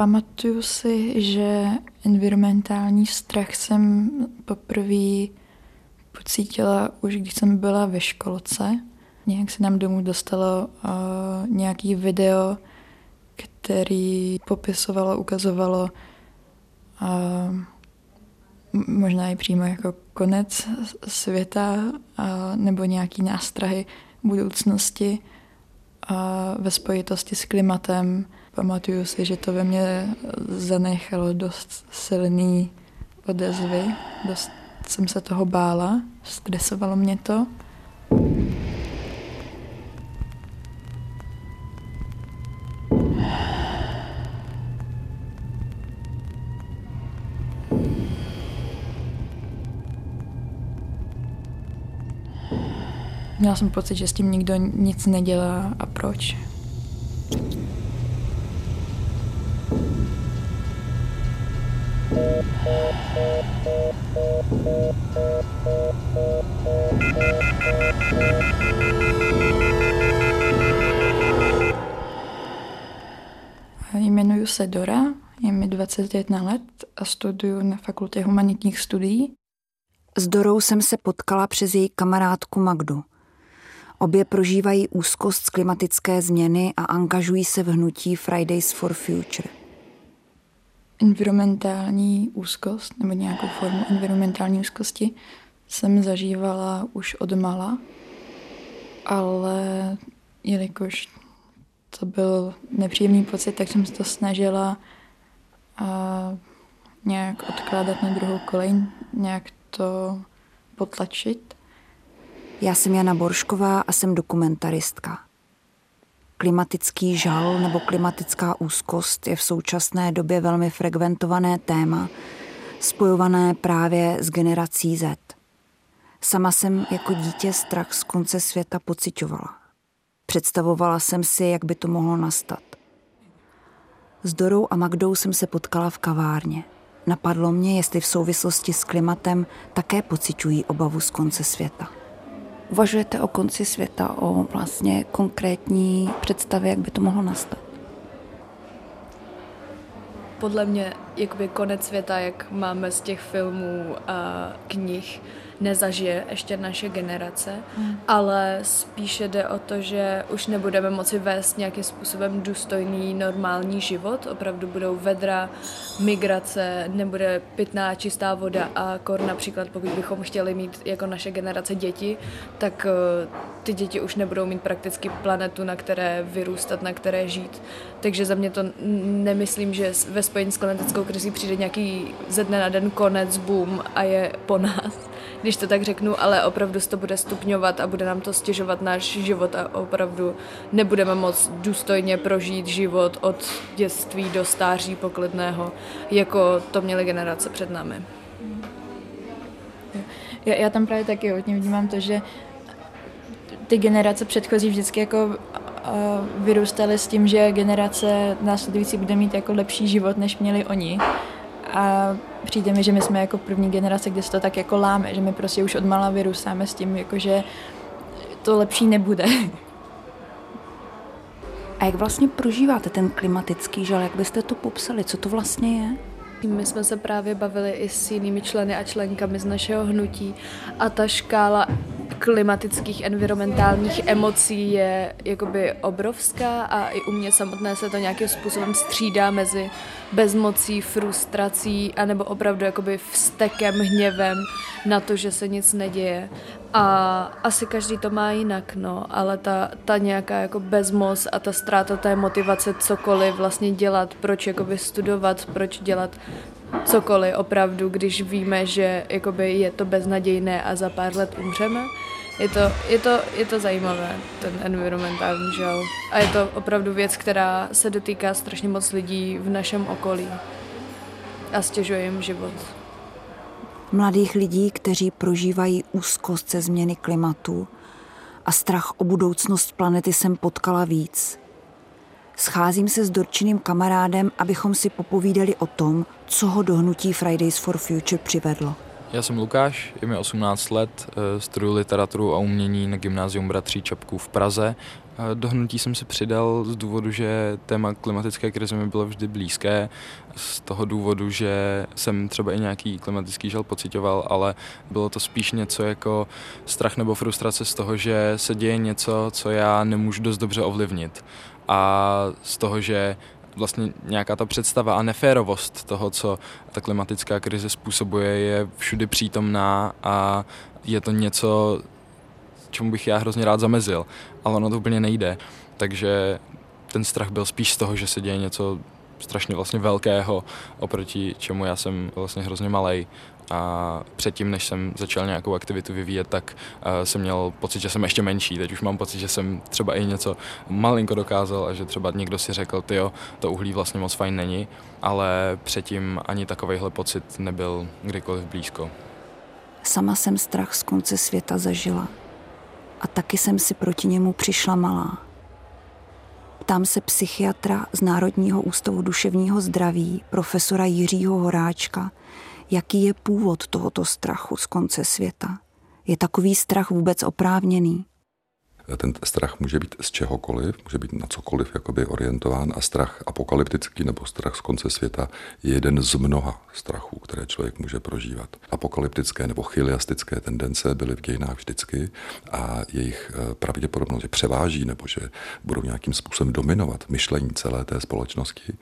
Pamatuju si, že environmentální strach jsem poprvé pocítila už, když jsem byla ve školce. Nějak se nám domů dostalo uh, nějaký video, který popisovalo, ukazovalo uh, možná i přímo jako konec světa uh, nebo nějaký nástrahy budoucnosti uh, ve spojitosti s klimatem. Pamatuju si, že to ve mně zanechalo dost silný odezvy, dost jsem se toho bála, stresovalo mě to. Měla jsem pocit, že s tím nikdo nic nedělá a proč. Jmenuji se Dora, je mi 21 let a studuju na Fakultě humanitních studií. S Dorou jsem se potkala přes její kamarádku Magdu. Obě prožívají úzkost z klimatické změny a angažují se v hnutí Fridays for Future environmentální úzkost nebo nějakou formu environmentální úzkosti jsem zažívala už od mala, ale jelikož to byl nepříjemný pocit, tak jsem se to snažila a nějak odkládat na druhou kolej, nějak to potlačit. Já jsem Jana Boršková a jsem dokumentaristka. Klimatický žal nebo klimatická úzkost je v současné době velmi frekventované téma, spojované právě s generací Z. Sama jsem jako dítě strach z konce světa pocitovala. Představovala jsem si, jak by to mohlo nastat. S Dorou a Magdou jsem se potkala v kavárně. Napadlo mě, jestli v souvislosti s klimatem také pociťují obavu z konce světa. Uvažujete o konci světa, o vlastně konkrétní představě, jak by to mohlo nastat? Podle mě jakoby konec světa, jak máme z těch filmů a knih, nezažije ještě naše generace, hmm. ale spíše jde o to, že už nebudeme moci vést nějakým způsobem důstojný normální život. Opravdu budou vedra, migrace, nebude pitná čistá voda a kor například, pokud bychom chtěli mít jako naše generace děti, tak eh, ty děti už nebudou mít prakticky planetu, na které vyrůstat, na které žít. Takže za mě to nemyslím, že ve spojení s klimatickou krizí přijde nějaký ze dne na den konec, boom a je po nás když to tak řeknu, ale opravdu se to bude stupňovat a bude nám to stěžovat náš život a opravdu nebudeme moc důstojně prožít život od dětství do stáří poklidného, jako to měly generace před námi. Já, já tam právě taky hodně vnímám to, že ty generace předchozí vždycky jako vyrůstaly s tím, že generace následující bude mít jako lepší život, než měli oni. A přijde mi, že my jsme jako první generace, kde se to tak jako láme, že my prostě už od mala vyrůstáme s tím, jako že to lepší nebude. A jak vlastně prožíváte ten klimatický žal? Jak byste to popsali? Co to vlastně je? My jsme se právě bavili i s jinými členy a členkami z našeho hnutí a ta škála klimatických, environmentálních emocí je jakoby obrovská a i u mě samotné se to nějakým způsobem střídá mezi bezmocí, frustrací anebo opravdu jakoby vztekem, hněvem na to, že se nic neděje. A asi každý to má jinak, no, ale ta, ta nějaká jako bezmoc a ta ztráta té motivace cokoliv vlastně dělat, proč jakoby studovat, proč dělat cokoliv opravdu, když víme, že jakoby je to beznadějné a za pár let umřeme. Je to, je, to, je to zajímavé, ten environmentální žal. A je to opravdu věc, která se dotýká strašně moc lidí v našem okolí a stěžuje jim život. Mladých lidí, kteří prožívají úzkost ze změny klimatu a strach o budoucnost planety jsem potkala víc. Scházím se s dorčeným kamarádem, abychom si popovídali o tom, co ho do hnutí Fridays for Future přivedlo. Já jsem Lukáš, je mi 18 let, eh, studuji literaturu a umění na gymnázium Bratří Čapků v Praze. Do hnutí jsem se přidal z důvodu, že téma klimatické krize mi bylo vždy blízké, z toho důvodu, že jsem třeba i nějaký klimatický žal pocitoval, ale bylo to spíš něco jako strach nebo frustrace z toho, že se děje něco, co já nemůžu dost dobře ovlivnit. A z toho, že vlastně nějaká ta představa a neférovost toho, co ta klimatická krize způsobuje, je všudy přítomná a je to něco, čemu bych já hrozně rád zamezil, ale ono to úplně nejde. Takže ten strach byl spíš z toho, že se děje něco strašně vlastně velkého, oproti čemu já jsem vlastně hrozně malý. A předtím, než jsem začal nějakou aktivitu vyvíjet, tak uh, jsem měl pocit, že jsem ještě menší. Teď už mám pocit, že jsem třeba i něco malinko dokázal a že třeba někdo si řekl, ty to uhlí vlastně moc fajn není, ale předtím ani takovýhle pocit nebyl kdykoliv blízko. Sama jsem strach z konce světa zažila a taky jsem si proti němu přišla malá. Ptám se psychiatra z Národního ústavu duševního zdraví, profesora Jiřího Horáčka, jaký je původ tohoto strachu z konce světa. Je takový strach vůbec oprávněný? Ten strach může být z čehokoliv, může být na cokoliv jakoby orientován a strach apokalyptický nebo strach z konce světa je jeden z mnoha strachů, které člověk může prožívat. Apokalyptické nebo chiliastické tendence byly v dějinách vždycky a jejich eh, pravděpodobnost, že převáží nebo že budou nějakým způsobem dominovat myšlení celé té společnosti,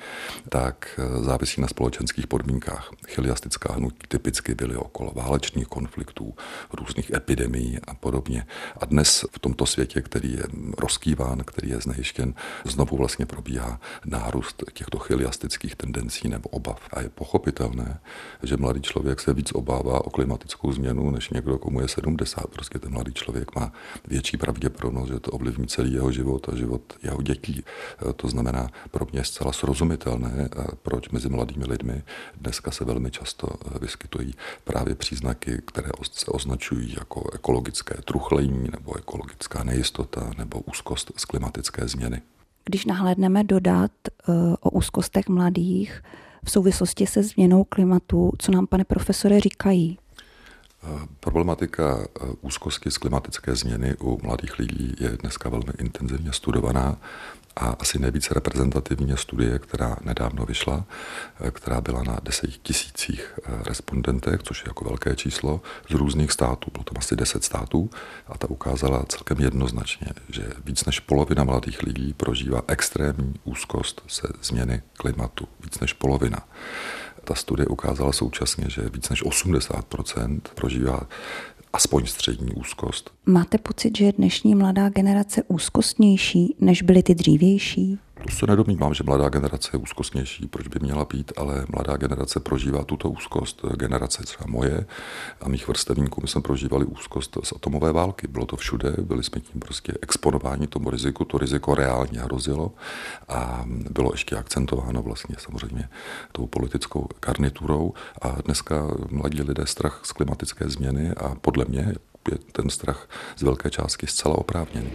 tak eh, závisí na společenských podmínkách. Chiliastická hnutí typicky byly okolo válečných konfliktů, různých epidemií a podobně. A dnes v tomto světě světě, který je rozkýván, který je znejištěn, znovu vlastně probíhá nárůst těchto chiliastických tendencí nebo obav. A je pochopitelné, že mladý člověk se víc obává o klimatickou změnu, než někdo, komu je 70. Prostě ten mladý člověk má větší pravděpodobnost, že to ovlivní celý jeho život a život jeho dětí. To znamená pro mě zcela srozumitelné, proč mezi mladými lidmi dneska se velmi často vyskytují právě příznaky, které se označují jako ekologické truchlení nebo ekologická nejistoта nejistota nebo úzkost z klimatické změny. Když nahlédneme dodat uh, o úzkostech mladých v souvislosti se změnou klimatu, co nám, pane profesore, říkají? Eh, problematika eh, úzkosti z klimatické změny u mladých lidí je dneska velmi intenzivně studovaná a asi nejvíce reprezentativní studie, která nedávno vyšla, eh, která byla na deseti tisících respondentech, což je jako velké číslo, z různých států. Bylo tam asi deset států a ta ukázala celkem jednoznačně, že víc než polovina mladých lidí prožívá extrémní úzkost se změny klimatu. Víc než polovina. Ta studie ukázala současně, že víc než 80% prožívá aspoň střední úzkost. Máte pocit, že je dnešní mladá generace úzkostnější, než byly ty dřívější? To se nedomývám, že mladá generace je úzkostnější, proč by měla být, ale mladá generace prožívá tuto úzkost. Generace třeba moje a mých vrstevníků, my jsme prožívali úzkost z atomové války. Bylo to všude, byli jsme tím prostě exponováni tomu riziku, to riziko reálně hrozilo a bylo ještě akcentováno vlastně samozřejmě tou politickou garniturou a dneska mladí lidé strach z klimatické změny a podle mě je ten strach z velké částky zcela oprávněný.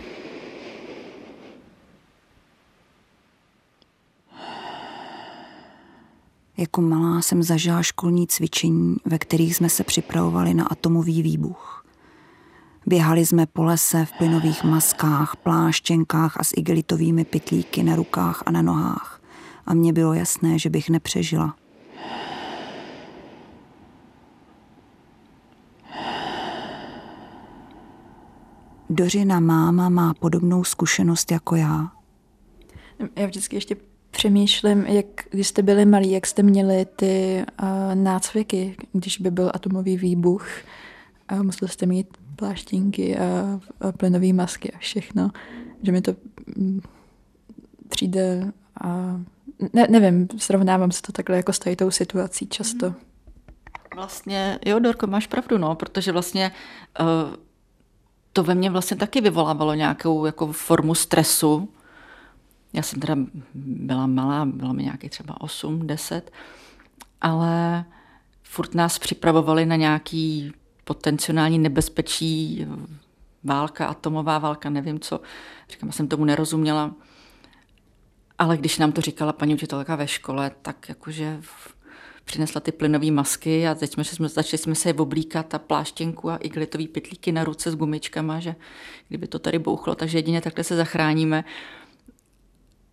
Jako malá jsem zažila školní cvičení, ve kterých jsme se připravovali na atomový výbuch. Běhali jsme po lese v plynových maskách, pláštěnkách a s igelitovými pytlíky na rukách a na nohách. A mně bylo jasné, že bych nepřežila. Dořina máma má podobnou zkušenost jako já. Já vždycky ještě přemýšlím, jak když jste byli malí, jak jste měli ty uh, nácviky, když by byl atomový výbuch a museli jste mít pláštinky a, a plynové masky a všechno, že mi to mm, přijde a ne, nevím, srovnávám se to takhle jako s tou situací často. Vlastně, jo, Dorko, máš pravdu, no, protože vlastně uh, to ve mně vlastně taky vyvolávalo nějakou jako formu stresu, já jsem teda byla malá, bylo mi nějaký třeba 8, 10, ale furt nás připravovali na nějaký potenciální nebezpečí, válka, atomová válka, nevím co. Říkám, jsem tomu nerozuměla. Ale když nám to říkala paní učitelka ve škole, tak jakože přinesla ty plynové masky a teď jsme, jsme, začali jsme se je oblíkat a pláštěnku a igelitový pytlíky na ruce s gumičkama, že kdyby to tady bouchlo, takže jedině takhle se zachráníme.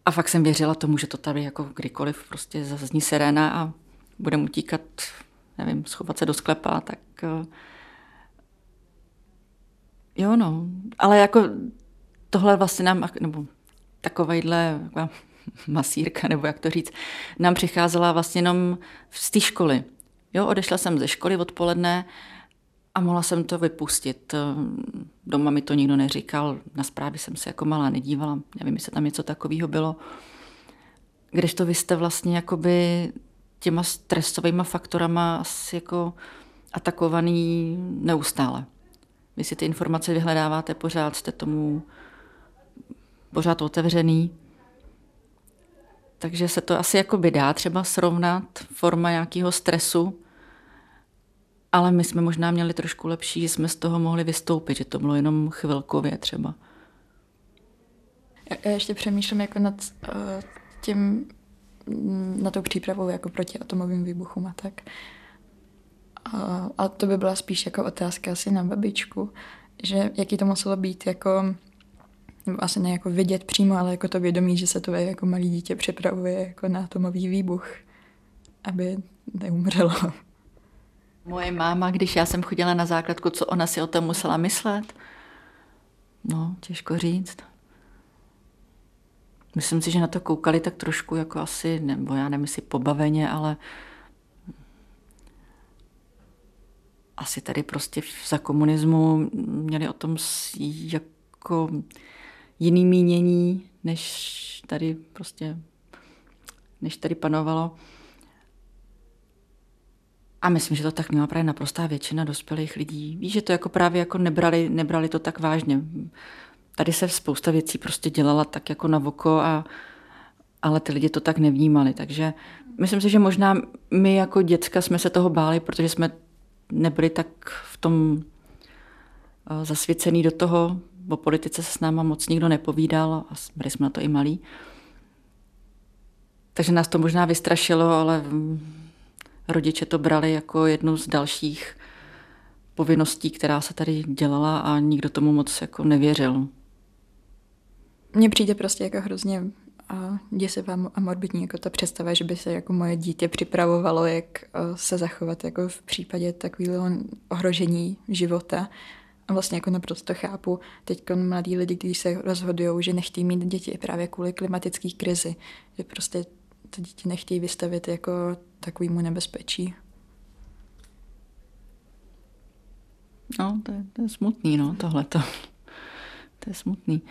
A fakt jsem věřila tomu, že to tady jako kdykoliv prostě zazní siréna a budeme utíkat, nevím, schovat se do sklepa, tak eh, jo no, ale jako tohle vlastně nám, nebo takovejhle masírka, nebo jak to říct, nám přicházela vlastně jenom z té školy. Jo, odešla jsem ze školy odpoledne a mohla jsem to vypustit. Doma mi to nikdo neříkal, na zprávy jsem se jako malá nedívala, nevím, jestli tam něco takového bylo. Když to vy jste vlastně jakoby těma stresovými faktorama asi jako atakovaný neustále. Vy si ty informace vyhledáváte pořád, jste tomu pořád otevřený. Takže se to asi jako by dá třeba srovnat, forma nějakého stresu, ale my jsme možná měli trošku lepší, že jsme z toho mohli vystoupit, že to bylo jenom chvilkově třeba. Já ještě přemýšlím jako nad uh, tím, mm, na tou přípravou jako proti atomovým výbuchům a tak. A, a to by byla spíš jako otázka asi na babičku, že jaký to muselo být jako asi ne jako vidět přímo, ale jako to vědomí, že se to jako malý dítě připravuje jako na atomový výbuch, aby neumřelo. Moje máma, když já jsem chodila na základku, co ona si o tom musela myslet? No, těžko říct. Myslím si, že na to koukali tak trošku jako asi, nebo já jestli pobaveně, ale asi tady prostě za komunismu měli o tom jako jiný mínění, než tady prostě, než tady panovalo. A myslím, že to tak měla právě naprostá většina dospělých lidí. Víš, že to jako právě jako nebrali, nebrali to tak vážně. Tady se spousta věcí prostě dělala tak jako na voko, a, ale ty lidi to tak nevnímali. Takže myslím si, že možná my jako děcka jsme se toho báli, protože jsme nebyli tak v tom eh, zasvěcený do toho, o politice se s náma moc nikdo nepovídal a byli jsme na to i malí. Takže nás to možná vystrašilo, ale rodiče to brali jako jednu z dalších povinností, která se tady dělala a nikdo tomu moc jako nevěřil. Mně přijde prostě jako hrozně a děsivá a morbidní jako ta představa, že by se jako moje dítě připravovalo, jak se zachovat jako v případě takového ohrožení života. A vlastně jako naprosto chápu teď mladí lidi, když se rozhodují, že nechtějí mít děti právě kvůli klimatické krizi, že prostě to děti nechtějí vystavit jako takovému nebezpečí. No, to je, to je smutný, no, tohleto. To je smutný.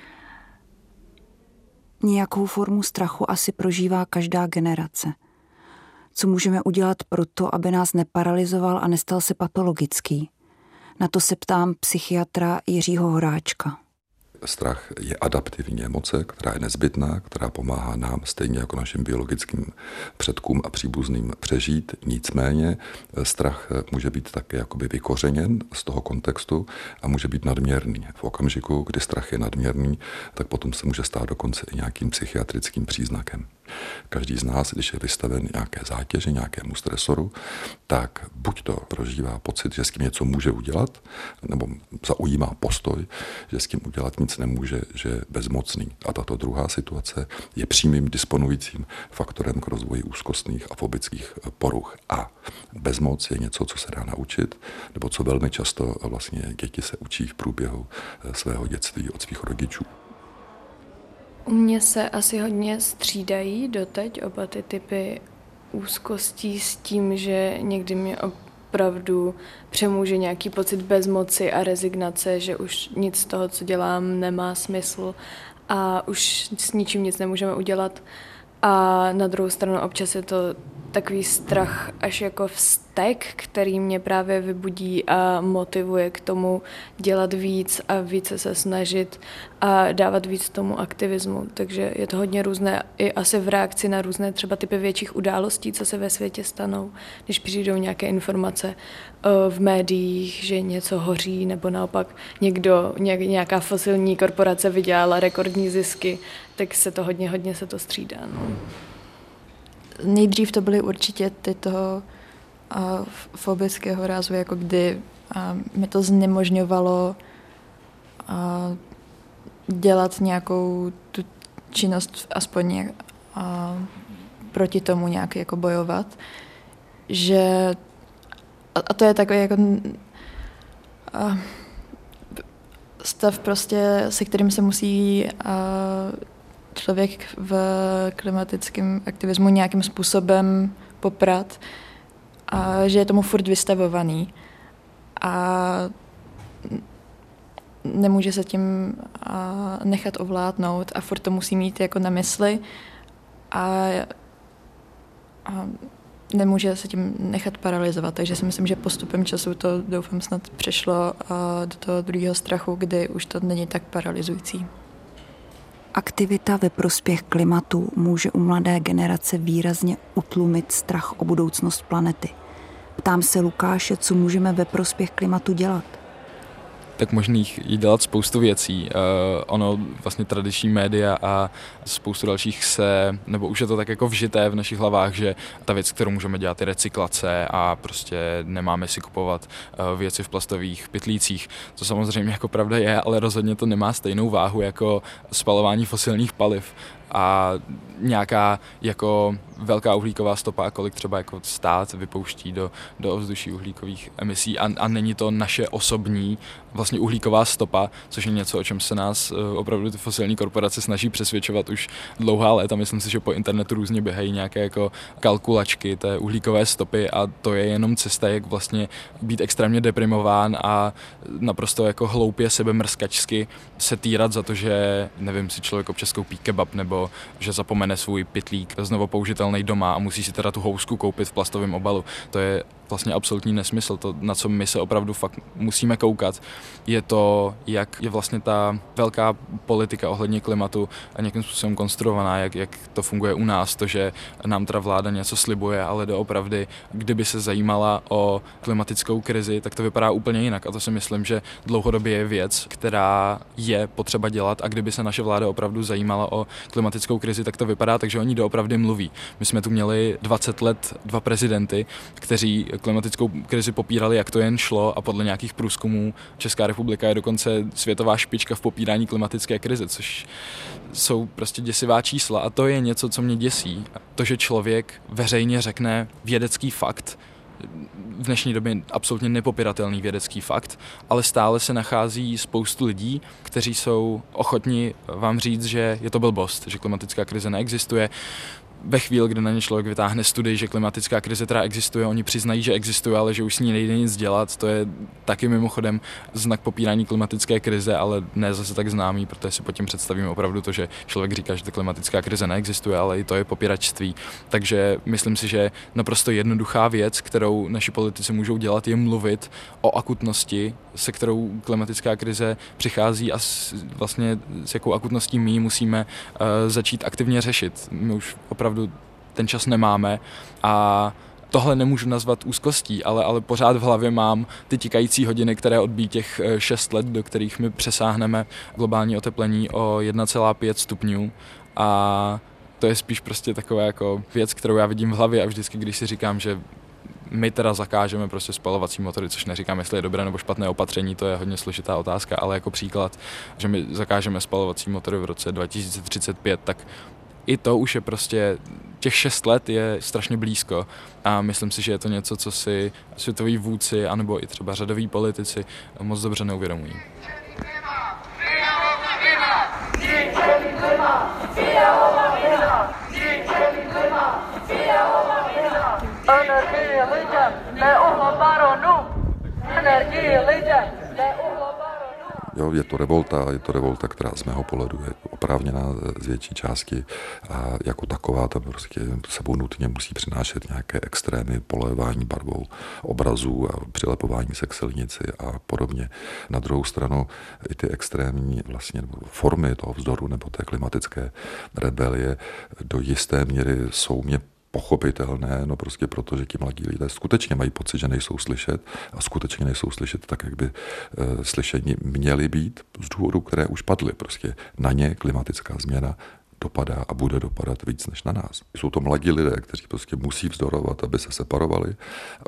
Nějakou formu strachu asi prožívá každá generace. Co můžeme udělat pro to, aby nás neparalizoval a nestal se patologický? Na to se ptám psychiatra Jiřího Horáčka. Strach je adaptivní emoce, která je nezbytná, která pomáhá nám, stejně jako našim biologickým předkům a příbuzným přežít. Nicméně strach může být také jakoby vykořeněn z toho kontextu a může být nadměrný. V okamžiku, kdy strach je nadměrný, tak potom se může stát dokonce i nějakým psychiatrickým příznakem. Každý z nás, když je vystaven nějaké zátěži, nějakému stresoru, tak buď to prožívá pocit, že s tím něco může udělat, nebo zaujímá postoj, že s tím udělat nic nemůže, že je bezmocný. A tato druhá situace je přímým disponujícím faktorem k rozvoji úzkostných a fobických poruch. A bezmoc je něco, co se dá naučit, nebo co velmi často vlastně děti se učí v průběhu svého dětství od svých rodičů. U mě se asi hodně střídají doteď oba ty typy úzkostí s tím, že někdy mě opravdu přemůže nějaký pocit bezmoci a rezignace, že už nic z toho, co dělám, nemá smysl a už s ničím nic nemůžeme udělat. A na druhou stranu občas je to takový strach až jako vztek, který mě právě vybudí a motivuje k tomu dělat víc a více se snažit a dávat víc tomu aktivismu. Takže je to hodně různé i asi v reakci na různé třeba typy větších událostí, co se ve světě stanou, když přijdou nějaké informace eh, v médiích, že něco hoří, nebo naopak někdo, nějaká fosilní korporace vydělala rekordní zisky, tak se to hodně, hodně se to střídá. No. Nejdřív to byly určitě tyto uh, fobického rázu, jako kdy uh, mi to znemožňovalo uh, dělat nějakou tu činnost, aspoň uh, proti tomu nějak jako bojovat. Že, a, a to je takový jako uh, stav prostě, se kterým se musí uh, člověk v klimatickém aktivismu nějakým způsobem poprat a že je tomu furt vystavovaný a nemůže se tím nechat ovládnout a furt to musí mít jako na mysli a, nemůže se tím nechat paralizovat. Takže si myslím, že postupem času to doufám snad přešlo do toho druhého strachu, kdy už to není tak paralizující. Aktivita ve prospěch klimatu může u mladé generace výrazně utlumit strach o budoucnost planety. Ptám se Lukáše, co můžeme ve prospěch klimatu dělat tak možných jí dělat spoustu věcí. Uh, ono vlastně tradiční média a spoustu dalších se, nebo už je to tak jako vžité v našich hlavách, že ta věc, kterou můžeme dělat, je recyklace a prostě nemáme si kupovat uh, věci v plastových pytlících. To samozřejmě jako pravda je, ale rozhodně to nemá stejnou váhu jako spalování fosilních paliv a nějaká jako velká uhlíková stopa, kolik třeba jako stát vypouští do, do ovzduší uhlíkových emisí a, a není to naše osobní vlastně uhlíková stopa, což je něco, o čem se nás uh, opravdu ty fosilní korporace snaží přesvědčovat už dlouhá léta. Myslím si, že po internetu různě běhají nějaké jako kalkulačky té uhlíkové stopy a to je jenom cesta, jak vlastně být extrémně deprimován a naprosto jako hloupě sebemrskačsky se týrat za to, že nevím, si člověk občas koupí kebab nebo že zapomene svůj pitlík znovu použitelný doma a musí si teda tu housku koupit v plastovém obalu. To je vlastně absolutní nesmysl. To, na co my se opravdu fakt musíme koukat, je to, jak je vlastně ta velká politika ohledně klimatu a nějakým způsobem konstruovaná, jak, jak to funguje u nás, to, že nám teda vláda něco slibuje, ale doopravdy, kdyby se zajímala o klimatickou krizi, tak to vypadá úplně jinak. A to si myslím, že dlouhodobě je věc, která je potřeba dělat a kdyby se naše vláda opravdu zajímala o klimatickou krizi, tak to vypadá tak, že oni doopravdy mluví. My jsme tu měli 20 let dva prezidenty, kteří klimatickou krizi popírali, jak to jen šlo a podle nějakých průzkumů Česká republika je dokonce světová špička v popírání klimatické krize, což jsou prostě děsivá čísla a to je něco, co mě děsí. To, že člověk veřejně řekne vědecký fakt, v dnešní době absolutně nepopiratelný vědecký fakt, ale stále se nachází spoustu lidí, kteří jsou ochotni vám říct, že je to blbost, že klimatická krize neexistuje, ve chvíli, kdy na ně člověk vytáhne studii, že klimatická krize teda existuje, oni přiznají, že existuje, ale že už s ní nejde nic dělat. To je taky mimochodem znak popírání klimatické krize, ale ne zase tak známý, protože si pod tím představím opravdu to, že člověk říká, že ta klimatická krize neexistuje, ale i to je popíračství. Takže myslím si, že naprosto jednoduchá věc, kterou naši politici můžou dělat, je mluvit o akutnosti, se kterou klimatická krize přichází a s, vlastně s jakou akutností my musíme uh, začít aktivně řešit. My už opravdu opravdu ten čas nemáme a tohle nemůžu nazvat úzkostí, ale, ale pořád v hlavě mám ty tikající hodiny, které odbíjí těch 6 eh, let, do kterých my přesáhneme globální oteplení o 1,5 stupňů. A to je spíš prostě taková jako věc, kterou já vidím v hlavě a vždycky, když si říkám, že my teda zakážeme prostě spalovací motory, což neříkám, jestli je dobré nebo špatné opatření, to je hodně složitá otázka, ale jako příklad, že my zakážeme spalovací motory v roce 2035, tak i to už je prostě, těch šest let je strašně blízko a myslím si, že je to něco, co si světoví vůdci anebo i třeba řadoví politici moc dobře neuvědomují. Energii lidem, neuhlo baronu! Energii lidem, neuhlo Jo, je to revolta, je to revolta, která z mého pohledu je oprávněná z větší části a jako taková ta prostě sebou nutně musí přinášet nějaké extrémy, polevání barvou obrazů a přilepování se k silnici a podobně. Na druhou stranu i ty extrémní vlastně formy toho vzdoru nebo té klimatické rebelie do jisté míry jsou mě pochopitelné, no prostě proto, že ti mladí lidé skutečně mají pocit, že nejsou slyšet a skutečně nejsou slyšet tak, jak by e, slyšení měly být z důvodů, které už padly. Prostě na ně klimatická změna dopadá a bude dopadat víc než na nás. Jsou to mladí lidé, kteří prostě musí vzdorovat, aby se separovali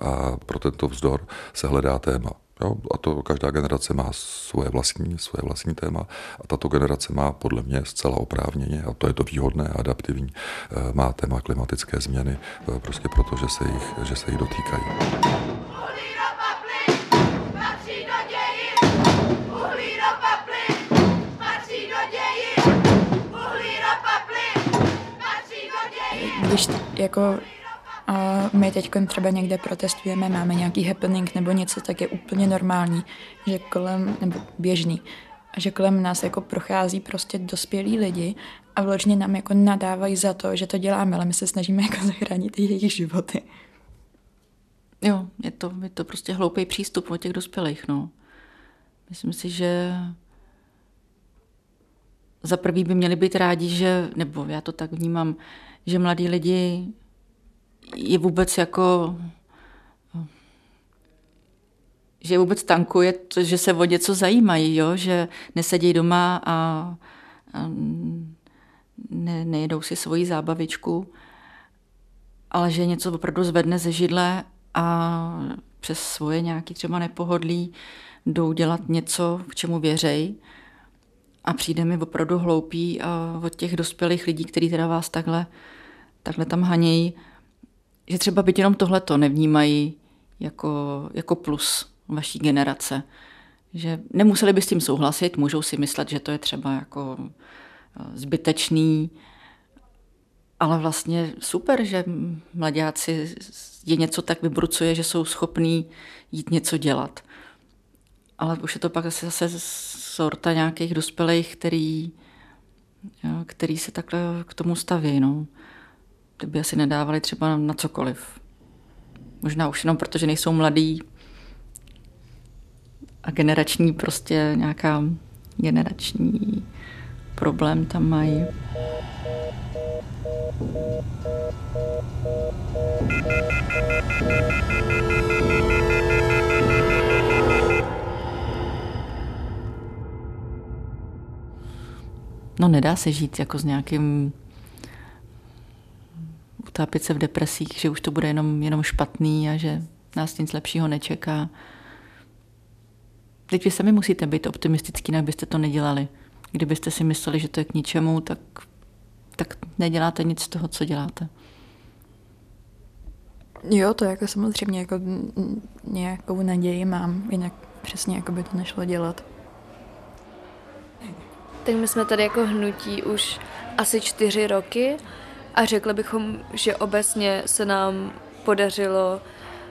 a pro tento vzdor se hledá téma. Jo, a to každá generace má svoje vlastní, svoje vlastní téma a tato generace má podle mě zcela oprávněně, a to je to výhodné a adaptivní, eh, má téma klimatické změny, eh, prostě proto, že se jich, že se jich dotýkají. Když jako a my teď třeba někde protestujeme, máme nějaký happening nebo něco, tak je úplně normální, že kolem, nebo běžný, a že kolem nás jako prochází prostě dospělí lidi a vložně nám jako nadávají za to, že to děláme, ale my se snažíme jako zachránit jejich životy. Jo, je to, je to prostě hloupý přístup od těch dospělých, no. Myslím si, že za prvý by měli být rádi, že, nebo já to tak vnímám, že mladí lidi je vůbec jako že vůbec tankuje to, že se o něco zajímají, jo? že nesedí doma a, a ne, nejedou si svoji zábavičku, ale že něco opravdu zvedne ze židle a přes svoje nějaké třeba nepohodlí jdou dělat něco, k čemu věřej. A přijde mi opravdu hloupý a od těch dospělých lidí, kteří teda vás takhle, takhle tam hanějí, že třeba byť jenom tohleto nevnímají jako, jako plus vaší generace. Že nemuseli by s tím souhlasit, můžou si myslet, že to je třeba jako eh, zbytečný, ale vlastně super, že mladáci je něco tak vybrucuje, že jsou schopní jít něco dělat. Ale už je to pak asi zase sorta nějakých dospělých, který, jo, který se takhle k tomu staví. No ty by asi nedávali třeba na cokoliv. Možná už jenom protože nejsou mladí a generační prostě nějaká generační problém tam mají. No nedá se žít jako s nějakým utápět se v depresích, že už to bude jenom, jenom špatný a že nás nic lepšího nečeká. Teď vy sami musíte být optimistický, abyste to nedělali. Kdybyste si mysleli, že to je k ničemu, tak, tak neděláte nic z toho, co děláte. Jo, to jako samozřejmě jako nějakou naději mám, jinak přesně jako by to nešlo dělat. Tak my jsme tady jako hnutí už asi čtyři roky a řekli bychom, že obecně se nám podařilo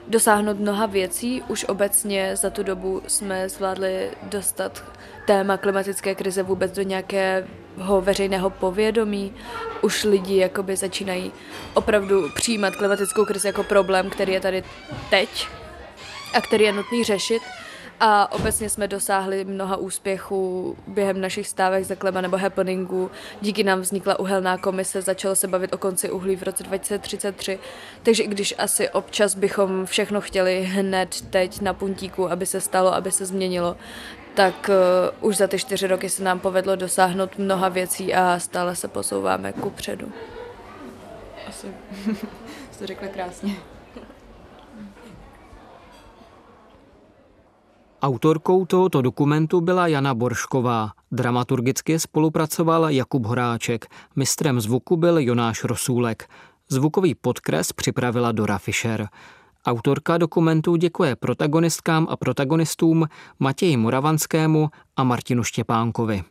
dosáhnout mnoha věcí. Už obecně za tu dobu jsme zvládli dostat téma klimatické krize vůbec do nějakého veřejného povědomí. Už lidi jakoby začínají opravdu přijímat klimatickou krizi jako problém, který je tady teď a který je nutný řešit. A obecně jsme dosáhli mnoha úspěchů během našich stávek za klema nebo happeningu. Díky nám vznikla uhelná komise, začalo se bavit o konci uhlí v roce 2033. Takže i když asi občas bychom všechno chtěli hned teď na puntíku, aby se stalo, aby se změnilo, tak uh, už za ty čtyři roky se nám povedlo dosáhnout mnoha věcí a stále se posouváme ku předu. Asi to řekla krásně. Autorkou tohoto dokumentu byla Jana Boršková. Dramaturgicky spolupracoval Jakub Horáček. Mistrem zvuku byl Jonáš Rosůlek. Zvukový podkres připravila Dora Fischer. Autorka dokumentu děkuje protagonistkám a protagonistům Matěji Moravanskému a Martinu Štěpánkovi.